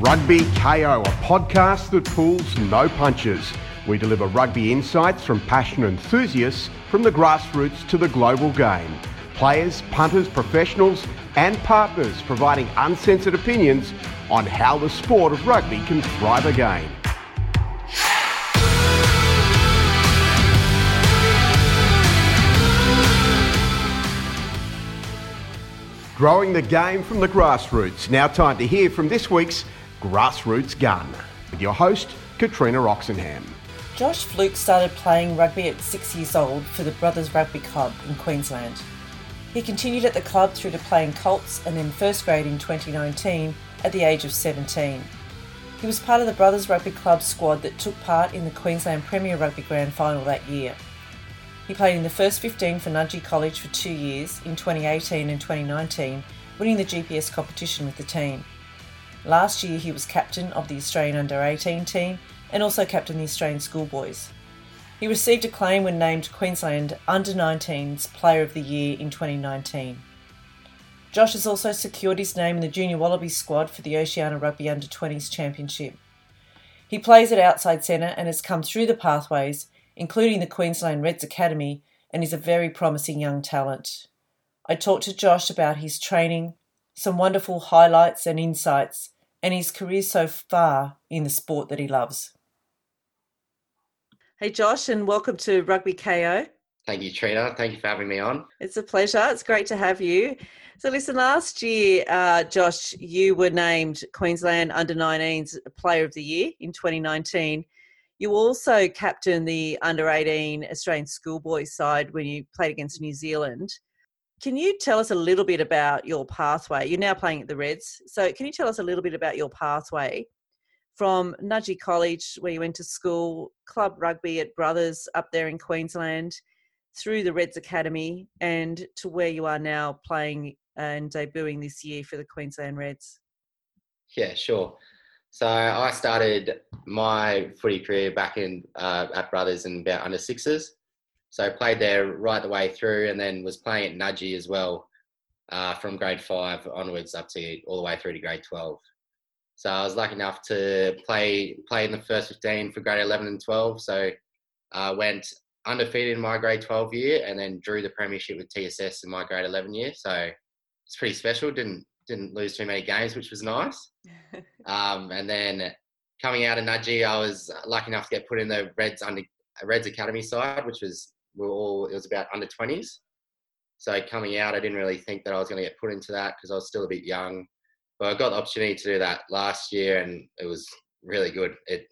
Rugby KO, a podcast that pulls no punches. We deliver rugby insights from passionate enthusiasts from the grassroots to the global game. Players, punters, professionals, and partners providing uncensored opinions on how the sport of rugby can thrive again. Growing the game from the grassroots. Now, time to hear from this week's Grassroots Gun with your host, Katrina Oxenham. Josh Flook started playing rugby at six years old for the Brothers Rugby Club in Queensland. He continued at the club through to playing Colts and then first grade in 2019 at the age of 17. He was part of the Brothers Rugby Club squad that took part in the Queensland Premier Rugby Grand Final that year. He played in the first 15 for Nudgee College for two years in 2018 and 2019, winning the GPS competition with the team. Last year, he was captain of the Australian under 18 team and also captained the Australian schoolboys. He received acclaim when named Queensland Under 19's Player of the Year in 2019. Josh has also secured his name in the Junior Wallabies squad for the Oceania Rugby Under 20s Championship. He plays at outside centre and has come through the pathways including the Queensland Reds Academy, and is a very promising young talent. I talked to Josh about his training, some wonderful highlights and insights, and his career so far in the sport that he loves. Hey, Josh, and welcome to Rugby KO. Thank you, Trina. Thank you for having me on. It's a pleasure. It's great to have you. So, listen, last year, uh, Josh, you were named Queensland Under 19s Player of the Year in 2019. You also captained the under 18 Australian schoolboys side when you played against New Zealand. Can you tell us a little bit about your pathway? You're now playing at the Reds. So, can you tell us a little bit about your pathway from Nudgee College, where you went to school, club rugby at Brothers up there in Queensland, through the Reds Academy, and to where you are now playing and debuting this year for the Queensland Reds? Yeah, sure. So I started my footy career back in uh, at Brothers in about under sixes. So I played there right the way through, and then was playing at Nudgee as well uh, from grade five onwards up to all the way through to grade twelve. So I was lucky enough to play play in the first fifteen for grade eleven and twelve. So I uh, went undefeated in my grade twelve year, and then drew the premiership with TSS in my grade eleven year. So it's pretty special. Didn't didn't lose too many games, which was nice. um, and then coming out of Nudgee, I was lucky enough to get put in the Reds under Reds Academy side, which was we were all it was about under twenties. So coming out, I didn't really think that I was going to get put into that because I was still a bit young. But I got the opportunity to do that last year, and it was really good. It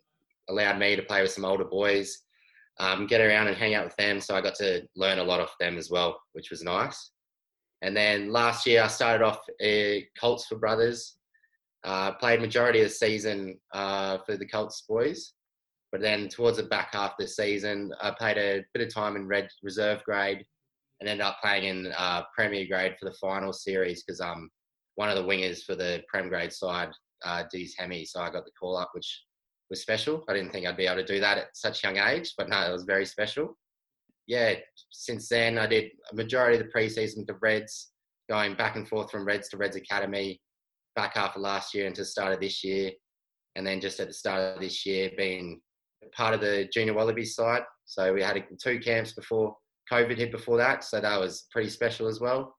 allowed me to play with some older boys, um, get around and hang out with them. So I got to learn a lot off them as well, which was nice. And then last year, I started off uh, Colts for Brothers. Uh, played majority of the season uh, for the Colts boys, but then towards the back half of the season, I played a bit of time in red reserve grade, and ended up playing in uh, Premier grade for the final series because um one of the wingers for the Prem grade side, uh, D's Hemi, so I got the call up, which was special. I didn't think I'd be able to do that at such young age, but no, it was very special yeah, since then I did a majority of the preseason with the Reds, going back and forth from Reds to Reds Academy, back half of last year into the start of this year, and then just at the start of this year being part of the Junior wallaby side. So we had two camps before COVID hit before that, so that was pretty special as well.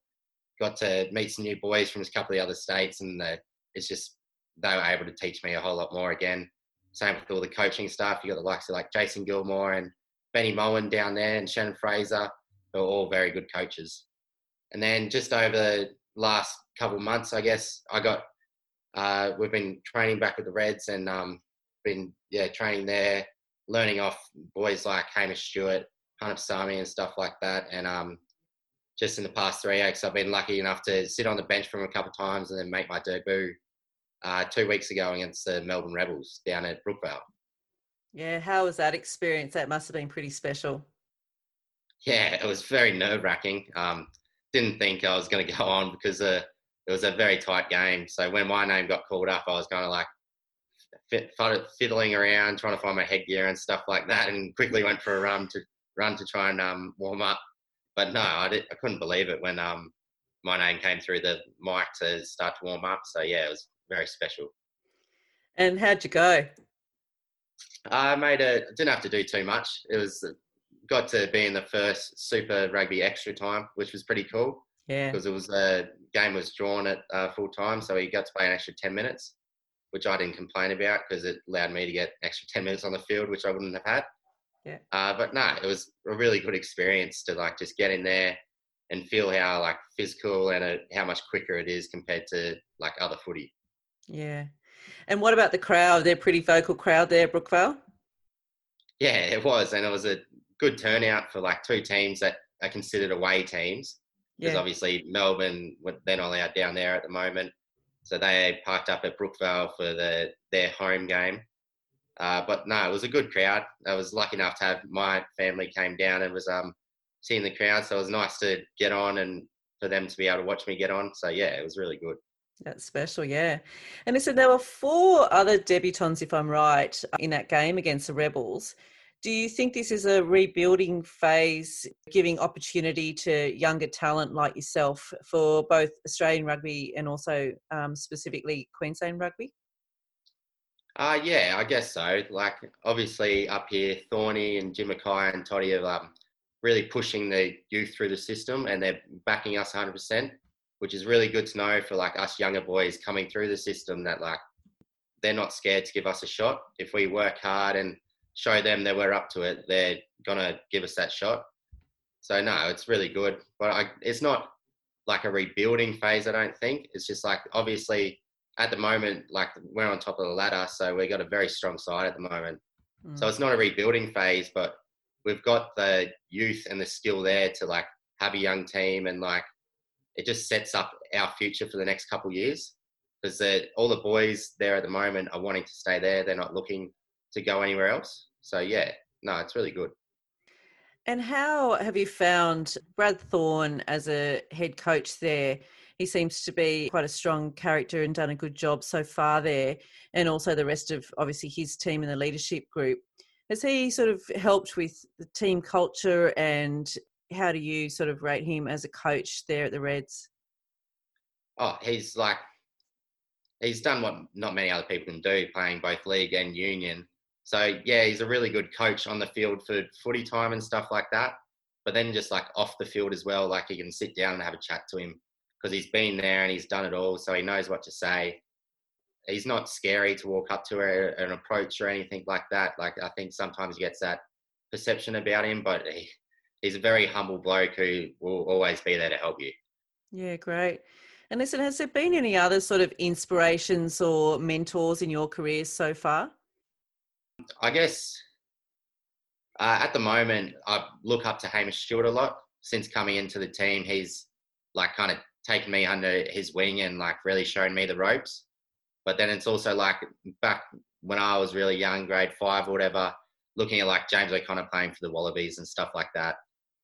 Got to meet some new boys from a couple of the other states, and the, it's just they were able to teach me a whole lot more again. Same with all the coaching stuff. You got the likes of like Jason Gilmore and Benny Mowen down there and Shannon Fraser, who are all very good coaches. And then just over the last couple months, I guess I got uh, we've been training back with the Reds and um, been yeah training there, learning off boys like Hamish Stewart, Hunter Paisami, and stuff like that. And um, just in the past three weeks, I've been lucky enough to sit on the bench for them a couple of times and then make my debut uh, two weeks ago against the Melbourne Rebels down at Brookvale. Yeah, how was that experience? That must have been pretty special. Yeah, it was very nerve wracking. Um, didn't think I was going to go on because uh, it was a very tight game. So when my name got called up, I was kind of like fiddling around, trying to find my headgear and stuff like that, and quickly went for a run to run to try and um, warm up. But no, I, did, I couldn't believe it when um, my name came through the mic to start to warm up. So yeah, it was very special. And how'd you go? I made a. Didn't have to do too much. It was got to be in the first Super Rugby extra time, which was pretty cool. Yeah. Because it was a game was drawn at uh, full time, so he got to play an extra ten minutes, which I didn't complain about because it allowed me to get extra ten minutes on the field, which I wouldn't have had. Yeah. Uh, but no, it was a really good experience to like just get in there and feel how like physical and uh, how much quicker it is compared to like other footy. Yeah. And what about the crowd? They're pretty vocal crowd there, Brookvale. Yeah, it was, and it was a good turnout for like two teams that are considered away teams. Because Yeah. obviously Melbourne, they're not allowed down there at the moment, so they parked up at Brookvale for the their home game. Uh, but no, it was a good crowd. I was lucky enough to have my family came down and was um seeing the crowd, so it was nice to get on and for them to be able to watch me get on. So yeah, it was really good. That's special, yeah. And listen, there were four other debutants, if I'm right, in that game against the Rebels. Do you think this is a rebuilding phase, giving opportunity to younger talent like yourself for both Australian rugby and also um, specifically Queensland rugby? Uh, yeah, I guess so. Like, obviously, up here, Thorny and Jim McKay and Toddy are um, really pushing the youth through the system and they're backing us 100%, which is really good to know for like us younger boys coming through the system that like they're not scared to give us a shot. If we work hard and show them that we're up to it, they're to give us that shot. So, no, it's really good. But I, it's not like a rebuilding phase, I don't think. It's just like, obviously, at the moment, like we're on top of the ladder, so we've got a very strong side at the moment. So Mm. it's not a rebuilding phase, but we've got the youth and the skill there to like have a young team and like it just sets up our future for the next couple of years because all the boys there at the moment are wanting to stay there. They're not looking to go anywhere else. So yeah, no, it's really good. And how have you found Brad Thorne as a head coach there? He seems to be quite a strong character and done a good job so far there, and also the rest of obviously his team and the leadership group. Has he sort of helped with the team culture and how do you sort of rate him as a coach there at the Reds? Oh, he's like he's done what not many other people can do, playing both league and union. So yeah, he's a really good coach on the field for footy time and stuff like that. But then just like off the field as well, like you can sit down and have a chat to him because he's been there and he's done it all, so he knows what to say. He's not scary to walk up to her and approach or anything like that. Like I think sometimes he gets that perception about him, but he, he's a very humble bloke who will always be there to help you. Yeah, great. And listen, has there been any other sort of inspirations or mentors in your career so far? I guess uh, at the moment, I look up to Hamish Stewart a lot. Since coming into the team, he's like kind of taken me under his wing and like really shown me the ropes. But then it's also like back when I was really young, grade five or whatever, looking at like James O'Connor playing for the Wallabies and stuff like that.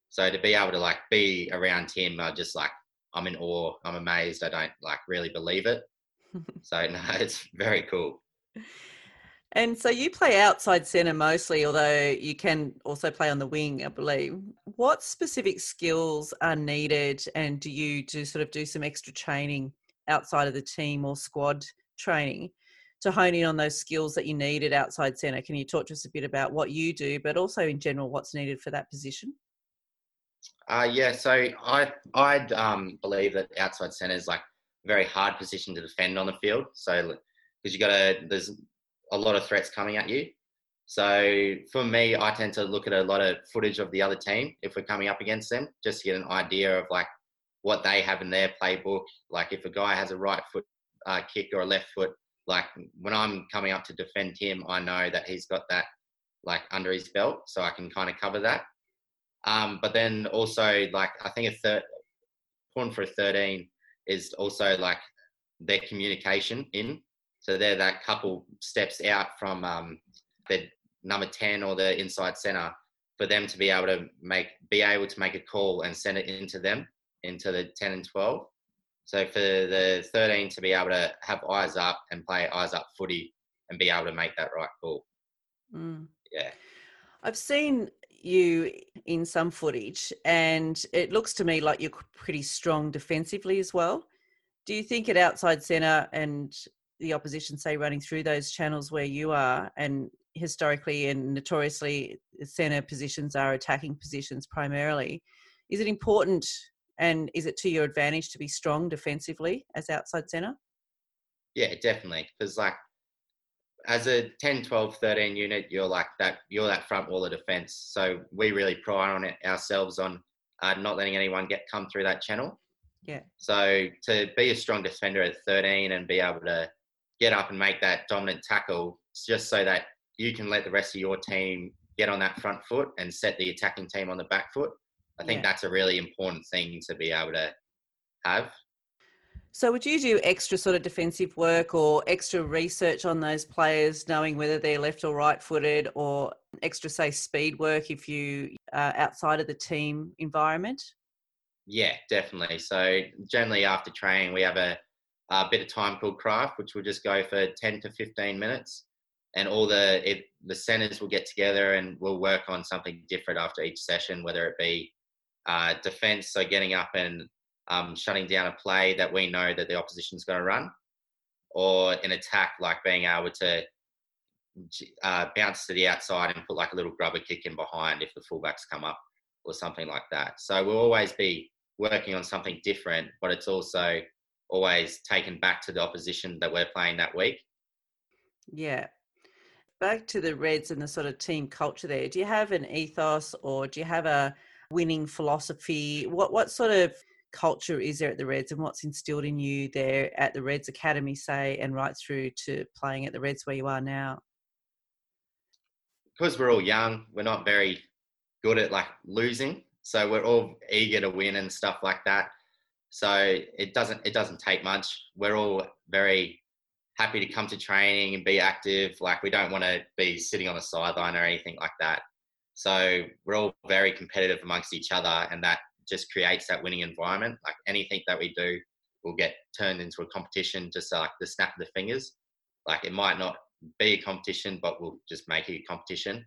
So to be able to like be around him, I just like I'm in awe. I'm amazed. I don't like really believe it. So no, it's very cool. And so you play outside centre mostly, although you can also play on the wing, I believe. What specific skills are needed, and do you do sort of do some extra training outside of the team or squad training to hone in on those skills that you need at outside centre? Can you talk to us a bit about what you do, but also in general what's needed for that position? Uh, yeah, so I I'd um, believe that outside centre is like a very hard position to defend on the field. So because you got to there's a lot of threats coming at you. So for me, I tend to look at a lot of footage of the other team if we're coming up against them, just to get an idea of like what they have in their playbook. Like if a guy has a right foot uh, kick or a left foot, like when I'm coming up to defend him, I know that he's got that like under his belt, so I can kind of cover that. Um, but then also like I think a third point for a 13 is also like their communication in. So they're that couple steps out from um, the number 10 or the inside center for them to be able to make be able to make a call and send it into them into the 10 and 12. So for the 13 to be able to have eyes up and play eyes up footy and be able to make that right call. Mm. Yeah. I've seen you in some footage, and it looks to me like you're pretty strong defensively as well. Do you think at outside centre and the opposition, say, running through those channels where you are, and historically and notoriously, centre positions are attacking positions primarily. Is it important and is it to your advantage to be strong defensively as outside centre? Yeah, definitely. Because, like, as a 10, 12, 13 unit, you're like that, you're that front wall of defence. So we really pride on it ourselves on uh, not letting anyone get come through that channel. Yeah. So to be a strong defender at 13 and be able to get up and make that dominant tackle, just so that you can let the rest of your team get on that front foot and set the attacking team on the back foot. I think yeah. that's a really important thing to be able to have. So, would you do extra sort of defensive work or extra research on those players, knowing whether they're left or right footed, or extra, say, speed work if you are outside of the team environment? Yeah, definitely. So, generally after training, we have a, a bit of time called craft, which will just go for 10 to 15 minutes. And all the it, the centers will get together and we'll work on something different after each session, whether it be uh, defense, so getting up and um, shutting down a play that we know that the opposition's going to run, or an attack like being able to uh, bounce to the outside and put like a little grubber kick in behind if the fullbacks come up or something like that. So we'll always be working on something different, but it's also always taken back to the opposition that we're playing that week. Yeah. Back to the Reds and the sort of team culture there. Do you have an ethos or do you have a winning philosophy? What what sort of culture is there at the Reds and what's instilled in you there at the Reds Academy, say, and right through to playing at the Reds where you are now? Because we're all young, we're not very good at like losing, so we're all eager to win and stuff like that. So it doesn't it doesn't take much. We're all very happy to come to training and be active. Like we don't want to be sitting on the sideline or anything like that. So we're all very competitive amongst each other, and that just creates that winning environment. Like anything that we do will get turned into a competition, just like the snap of the fingers. Like it might not be a competition, but we'll just make it a competition,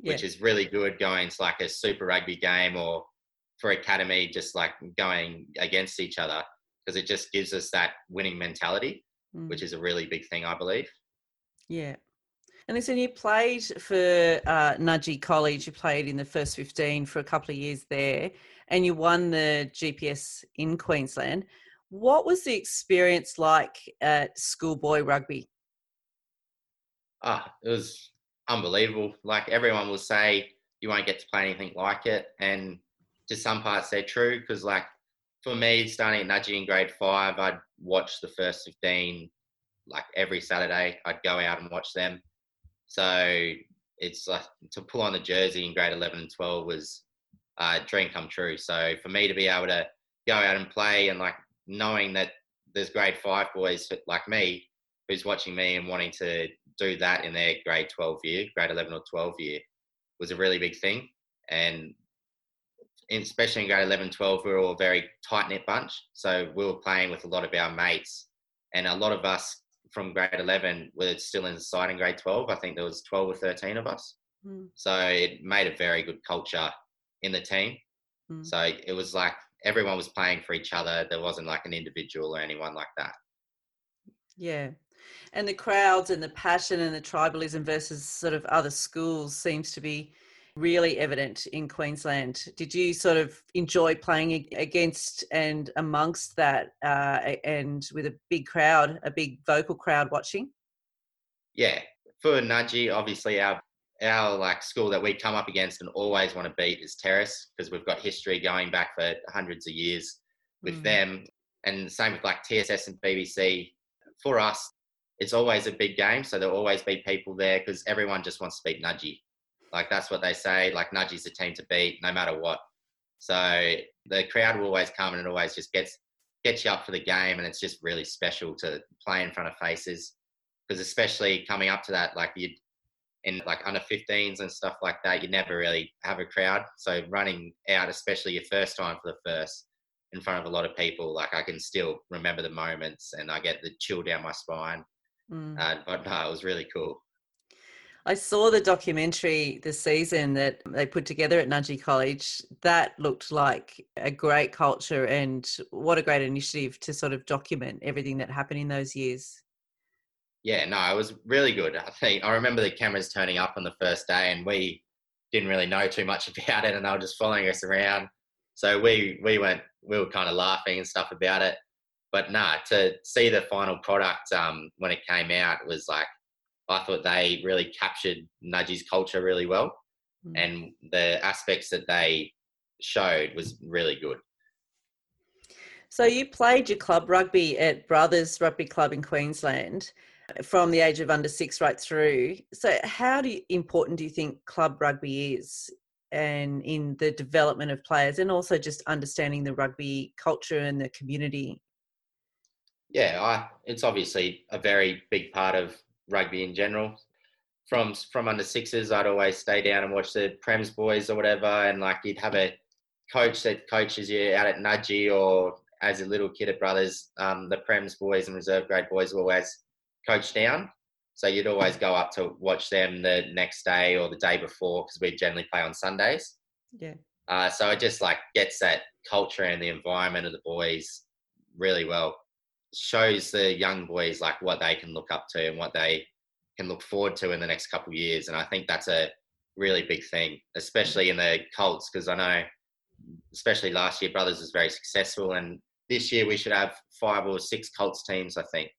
yeah. which is really good going to like a super rugby game or for academy, just like going against each other because it just gives us that winning mentality, mm. which is a really big thing, I believe. Yeah. And listen, you played for uh, Nudgee College. You played in the first 15 for a couple of years there and you won the GPS in Queensland. What was the experience like at schoolboy rugby? Ah, it was unbelievable. Like everyone will say, you won't get to play anything like it, and to some parts they're true. Because like for me, starting at Nudgee in grade five, I'd watch the first fifteen like every Saturday. I'd go out and watch them. So it's like to pull on the jersey in grade eleven and twelve was a dream come true. So for me to be able to go out and play and like knowing that there's grade five boys like me who's watching me and wanting to do that in their grade 12 year, grade 11 or 12 year was a really big thing. And especially in grade 11, 12, we were all a very tight knit bunch. So we were playing with a lot of our mates and a lot of us from grade 11 were still in the in grade 12. I think there was 12 or 13 of us. Mm. So it made a very good culture in the team. Mm. So it was like everyone was playing for each other. There wasn't like an individual or anyone like that. Yeah. And the crowds and the passion and the tribalism versus sort of other schools seems to be really evident in Queensland. Did you sort of enjoy playing against and amongst that uh, and with a big crowd, a big vocal crowd watching? Yeah. For Nudgee, obviously our our like school that we come up against and always want to beat is Terrace because we've got history going back for hundreds of years with mm. them. And same with like TSS and BBC. For us, it's always a big game, so there'll always be people there because everyone just wants to beat Nudgee. Like that's what they say. Like Nudgee's the team to beat, no matter what. So the crowd will always come and it always just gets gets you up for the game, and it's just really special to play in front of faces because especially coming up to that, like you in like under 15s and stuff like that, you never really have a crowd. So running out, especially your first time for the first in front of a lot of people, like I can still remember the moments and I get the chill down my spine. Mm. Uh, but no, it was really cool. I saw the documentary this season that they put together at Nudgee College. That looked like a great culture and what a great initiative to sort of document everything that happened in those years. Yeah, no, it was really good. I think I remember the cameras turning up on the first day, and we didn't really know too much about it, and they were just following us around. So we we went, we were kind of laughing and stuff about it. But nah, to see the final product um, when it came out was like I thought they really captured Nudgee's culture really well, mm. and the aspects that they showed was really good. So you played your club rugby at Brothers Rugby Club in Queensland from the age of under six right through. So how do you, important do you think club rugby is and in the development of players and also just understanding the rugby culture and the community? Yeah, I, it's obviously a very big part of rugby in general. From from under sixes, I'd always stay down and watch the Prems boys or whatever, and like you'd have a coach that coaches you out at Nudgee or as a little kid at Brothers, um, the Prems boys and reserve grade boys were always coached down. So you'd always go up to watch them the next day or the day before because we generally play on Sundays. Yeah. Uh, so it just like gets that culture and the environment of the boys really well. Shows the young boys like what they can look up to and what they can look forward to in the next couple years. And I think that's a really big thing, especially in the Colts, because I know, especially last year, Brothers was very successful, and this year we should have five or six Colts teams, I think.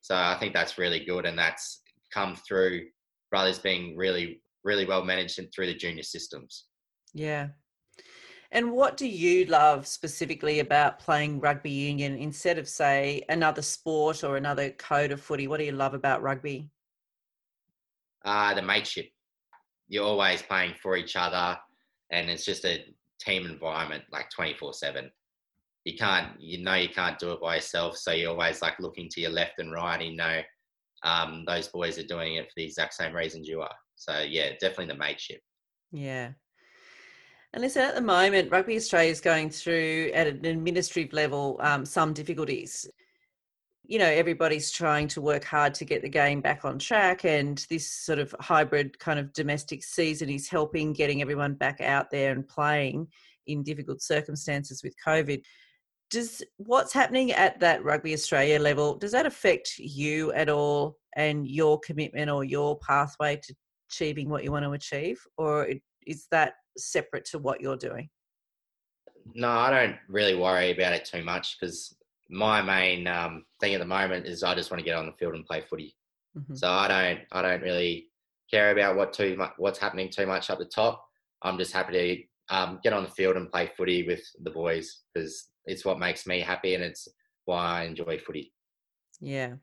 So I think that's really good, and that's come through brothers being really, really well managed and through the junior systems. Yeah. And what do you love specifically about playing rugby union instead of, say, another sport or another code of footy? What do you love about rugby? Uh, the mateship. You're always playing for each other, and it's just a team environment like 24 7 you can't you know you can't do it by yourself so you're always like looking to your left and right and you know um, those boys are doing it for the exact same reasons you are so yeah definitely the mateship yeah and listen, at the moment, Rugby Australia is going through at an administrative level um, some difficulties. You know, everybody's trying to work hard to get the game back on track, and this sort of hybrid kind of domestic season is helping getting everyone back out there and playing in difficult circumstances with COVID does what's happening at that Rugby Australia level does that affect you at all and your commitment or your pathway to achieving what you want to achieve, or is that separate to what you're doing? No, I don't really worry about it too much because my main um, thing at the moment is I just want to get on the field and play footy. Mm-hmm. So I don't I don't really care about what too much, what's happening too much up the top. I'm just happy to um, get on the field and play footy with the boys because it's what makes me happy and it's why I enjoy footy. Yeah.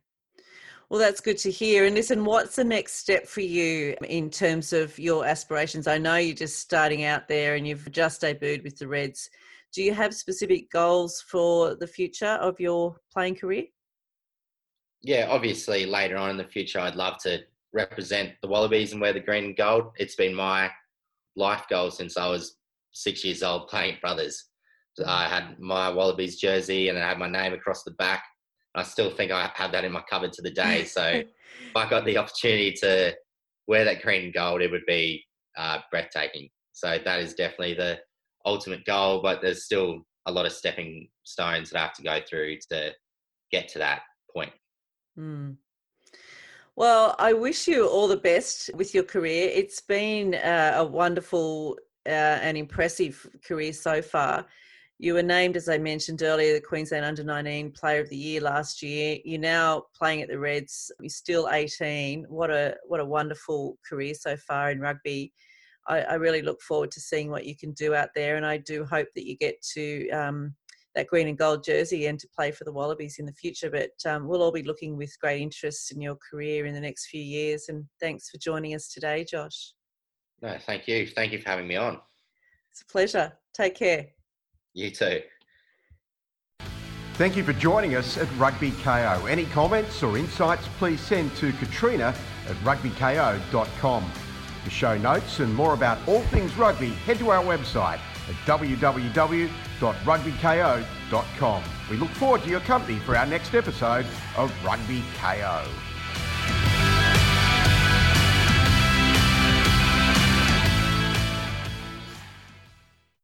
Well, that's good to hear. And listen, what's the next step for you in terms of your aspirations? I know you're just starting out there and you've just debuted with the Reds. Do you have specific goals for the future of your playing career? Yeah, obviously, later on in the future, I'd love to represent the Wallabies and wear the green and gold. It's been my life goal since I was six years old playing brothers. Mm. I had my Wallabies jersey and I had my name across the back. I still think I have that in my cupboard to the day. So if I got the opportunity to wear that green and gold, it would be uh, breathtaking. So that is definitely the ultimate goal, but there's still a lot of stepping stones that I have to go through to get to that point. Mm. Well, I wish you all the best with your career. It's been uh, a wonderful uh, and impressive career so far. You were named, as I mentioned earlier, the Queensland Under 19 Player of the Year last year. You're now playing at the Reds. You're still 18. What a what a wonderful career so far in rugby. I, I really look forward to seeing what you can do out there, and I do hope that you get to um, that green and gold jersey and to play for the Wallabies in the future. But um, we'll all be looking with great interest in your career in the next few years. And thanks for joining us today, Josh. No, thank you. Thank you for having me on. It's a pleasure. Take care. You too. Thank you for joining us at Rugby KO. Any comments or insights, please send to Katrina at rugbyko.com. For show notes and more about all things rugby, head to our website at www.rugbyko.com. We look forward to your company for our next episode of Rugby KO.